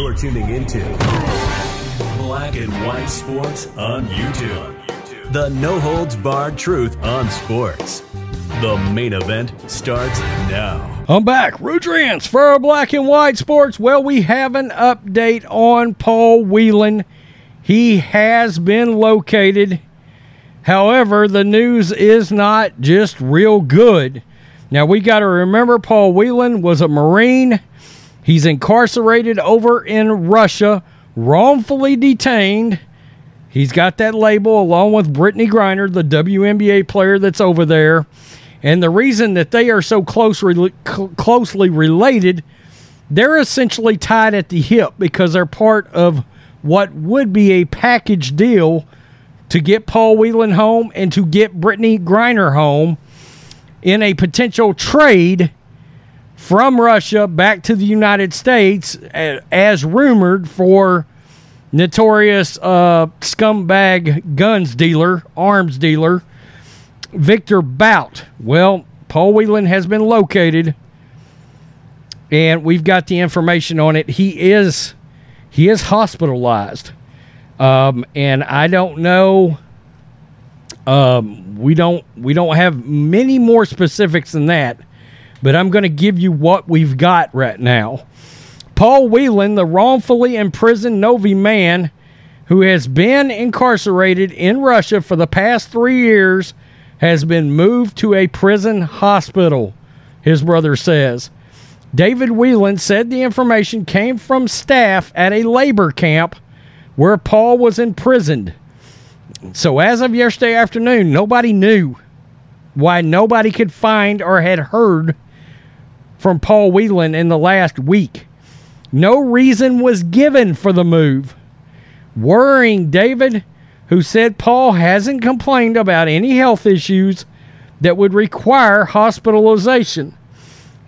You're tuning into Black and White Sports on YouTube. The no holds barred truth on sports. The main event starts now. I'm back. Rudrance for Black and White Sports. Well, we have an update on Paul Whelan. He has been located. However, the news is not just real good. Now, we got to remember Paul Whelan was a Marine. He's incarcerated over in Russia, wrongfully detained. He's got that label along with Brittney Griner, the WNBA player that's over there. And the reason that they are so close, re- closely related, they're essentially tied at the hip because they're part of what would be a package deal to get Paul Whelan home and to get Brittney Griner home in a potential trade from Russia back to the United States, as rumored for notorious uh, scumbag guns dealer, arms dealer, Victor Bout. Well, Paul Whelan has been located, and we've got the information on it. He is he is hospitalized, um, and I don't know. Um, we don't we don't have many more specifics than that but I'm going to give you what we've got right now. Paul Whelan, the wrongfully imprisoned Novi man who has been incarcerated in Russia for the past three years, has been moved to a prison hospital, his brother says. David Whelan said the information came from staff at a labor camp where Paul was imprisoned. So, as of yesterday afternoon, nobody knew why nobody could find or had heard from Paul Whelan in the last week. No reason was given for the move. Worrying David, who said Paul hasn't complained about any health issues that would require hospitalization.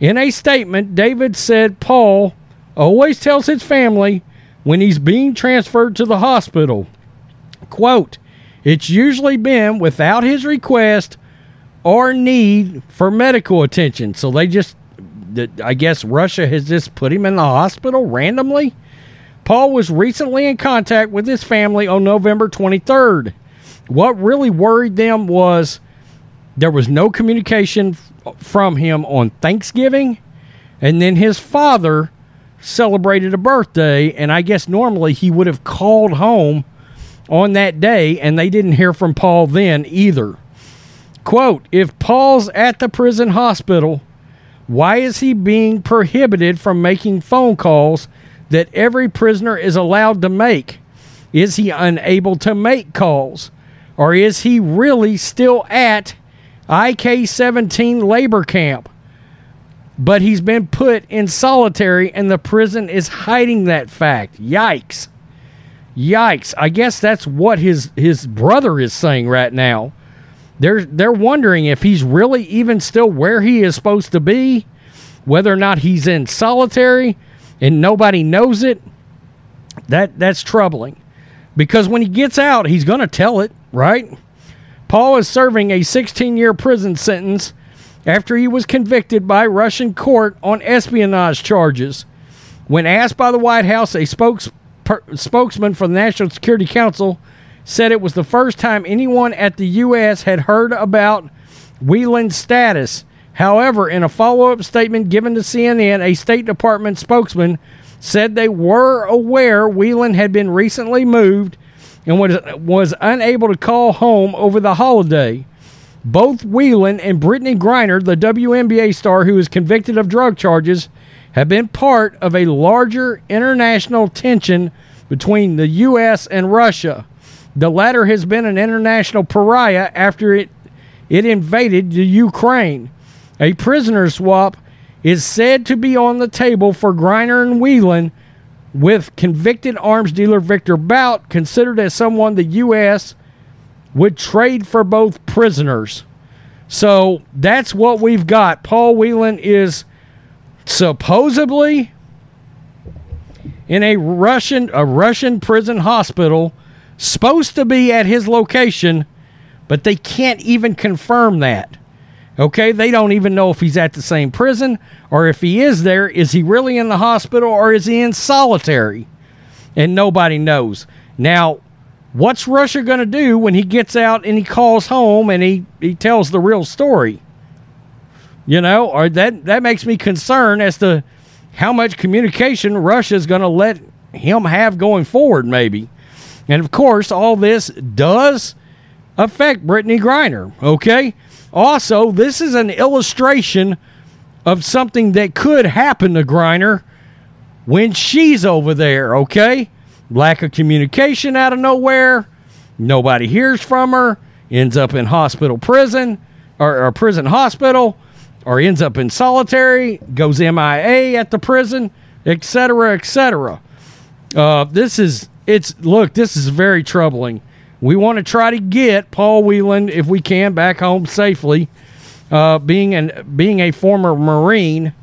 In a statement, David said Paul always tells his family when he's being transferred to the hospital, quote, it's usually been without his request or need for medical attention. So they just I guess Russia has just put him in the hospital randomly. Paul was recently in contact with his family on November 23rd. What really worried them was there was no communication from him on Thanksgiving, and then his father celebrated a birthday, and I guess normally he would have called home on that day, and they didn't hear from Paul then either. Quote If Paul's at the prison hospital, why is he being prohibited from making phone calls that every prisoner is allowed to make? Is he unable to make calls? Or is he really still at IK 17 labor camp? But he's been put in solitary and the prison is hiding that fact. Yikes. Yikes. I guess that's what his, his brother is saying right now. They're they're wondering if he's really even still where he is supposed to be, whether or not he's in solitary and nobody knows it. That that's troubling. Because when he gets out, he's going to tell it, right? Paul is serving a 16-year prison sentence after he was convicted by Russian court on espionage charges. When asked by the White House, a spokes, per, spokesman for the National Security Council said it was the first time anyone at the U.S. had heard about Whelan's status. However, in a follow up statement given to CNN, a State Department spokesman said they were aware Whelan had been recently moved and was, was unable to call home over the holiday. Both Whelan and Brittney Griner, the WNBA star who is convicted of drug charges, have been part of a larger international tension between the U.S. and Russia. The latter has been an international pariah after it, it invaded the Ukraine. A prisoner swap is said to be on the table for Griner and Whelan, with convicted arms dealer Victor Bout considered as someone the U.S. would trade for both prisoners. So that's what we've got. Paul Whelan is supposedly in a Russian a Russian prison hospital supposed to be at his location, but they can't even confirm that. Okay, they don't even know if he's at the same prison or if he is there, is he really in the hospital or is he in solitary? And nobody knows. Now, what's Russia going to do when he gets out and he calls home and he, he tells the real story? You know, or that that makes me concerned as to how much communication Russia is going to let him have going forward, maybe. And of course, all this does affect Brittney Griner. Okay. Also, this is an illustration of something that could happen to Griner when she's over there. Okay. Lack of communication out of nowhere. Nobody hears from her. Ends up in hospital prison or, or prison hospital or ends up in solitary, goes MIA at the prison, etc., etc. Uh, this is it's look, this is very troubling. We want to try to get Paul Whelan, if we can, back home safely. Uh, being an being a former Marine,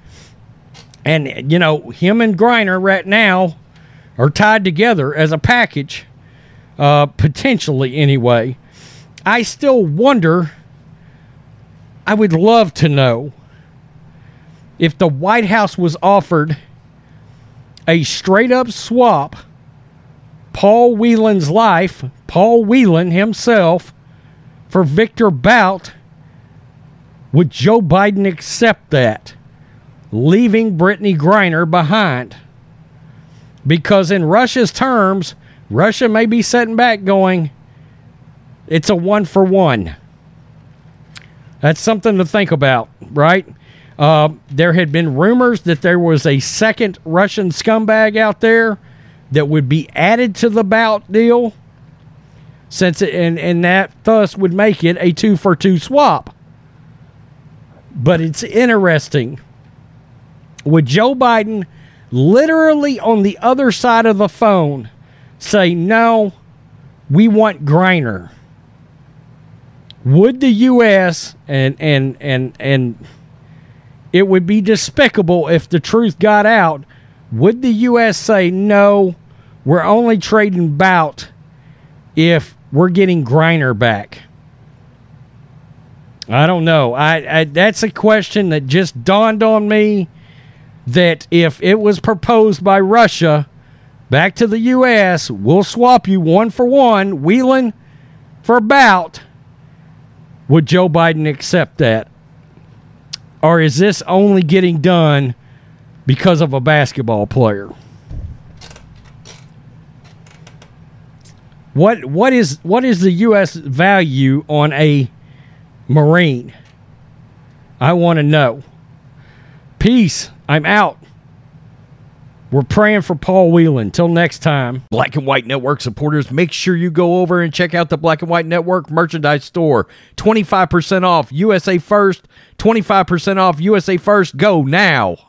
and you know him and Griner right now are tied together as a package, uh, potentially anyway. I still wonder I would love to know if the White House was offered a straight up swap, Paul Whelan's life, Paul Whelan himself, for Victor Bout, would Joe Biden accept that, leaving Brittney Griner behind? Because in Russia's terms, Russia may be sitting back going, it's a one for one. That's something to think about, right? Uh, there had been rumors that there was a second Russian scumbag out there that would be added to the Bout deal, since it, and and that thus would make it a two for two swap. But it's interesting. Would Joe Biden literally on the other side of the phone say no? We want Griner would the U.S. and and and and it would be despicable if the truth got out. Would the U.S. say no? We're only trading Bout if we're getting Griner back. I don't know. I, I that's a question that just dawned on me that if it was proposed by Russia back to the U.S., we'll swap you one for one, Whelan for Bout would Joe Biden accept that? Or is this only getting done because of a basketball player? What what is what is the US value on a Marine? I want to know. Peace. I'm out. We're praying for Paul Whelan. Till next time. Black and White Network supporters, make sure you go over and check out the Black and White Network merchandise store. 25% off USA First, 25% off USA First. Go now.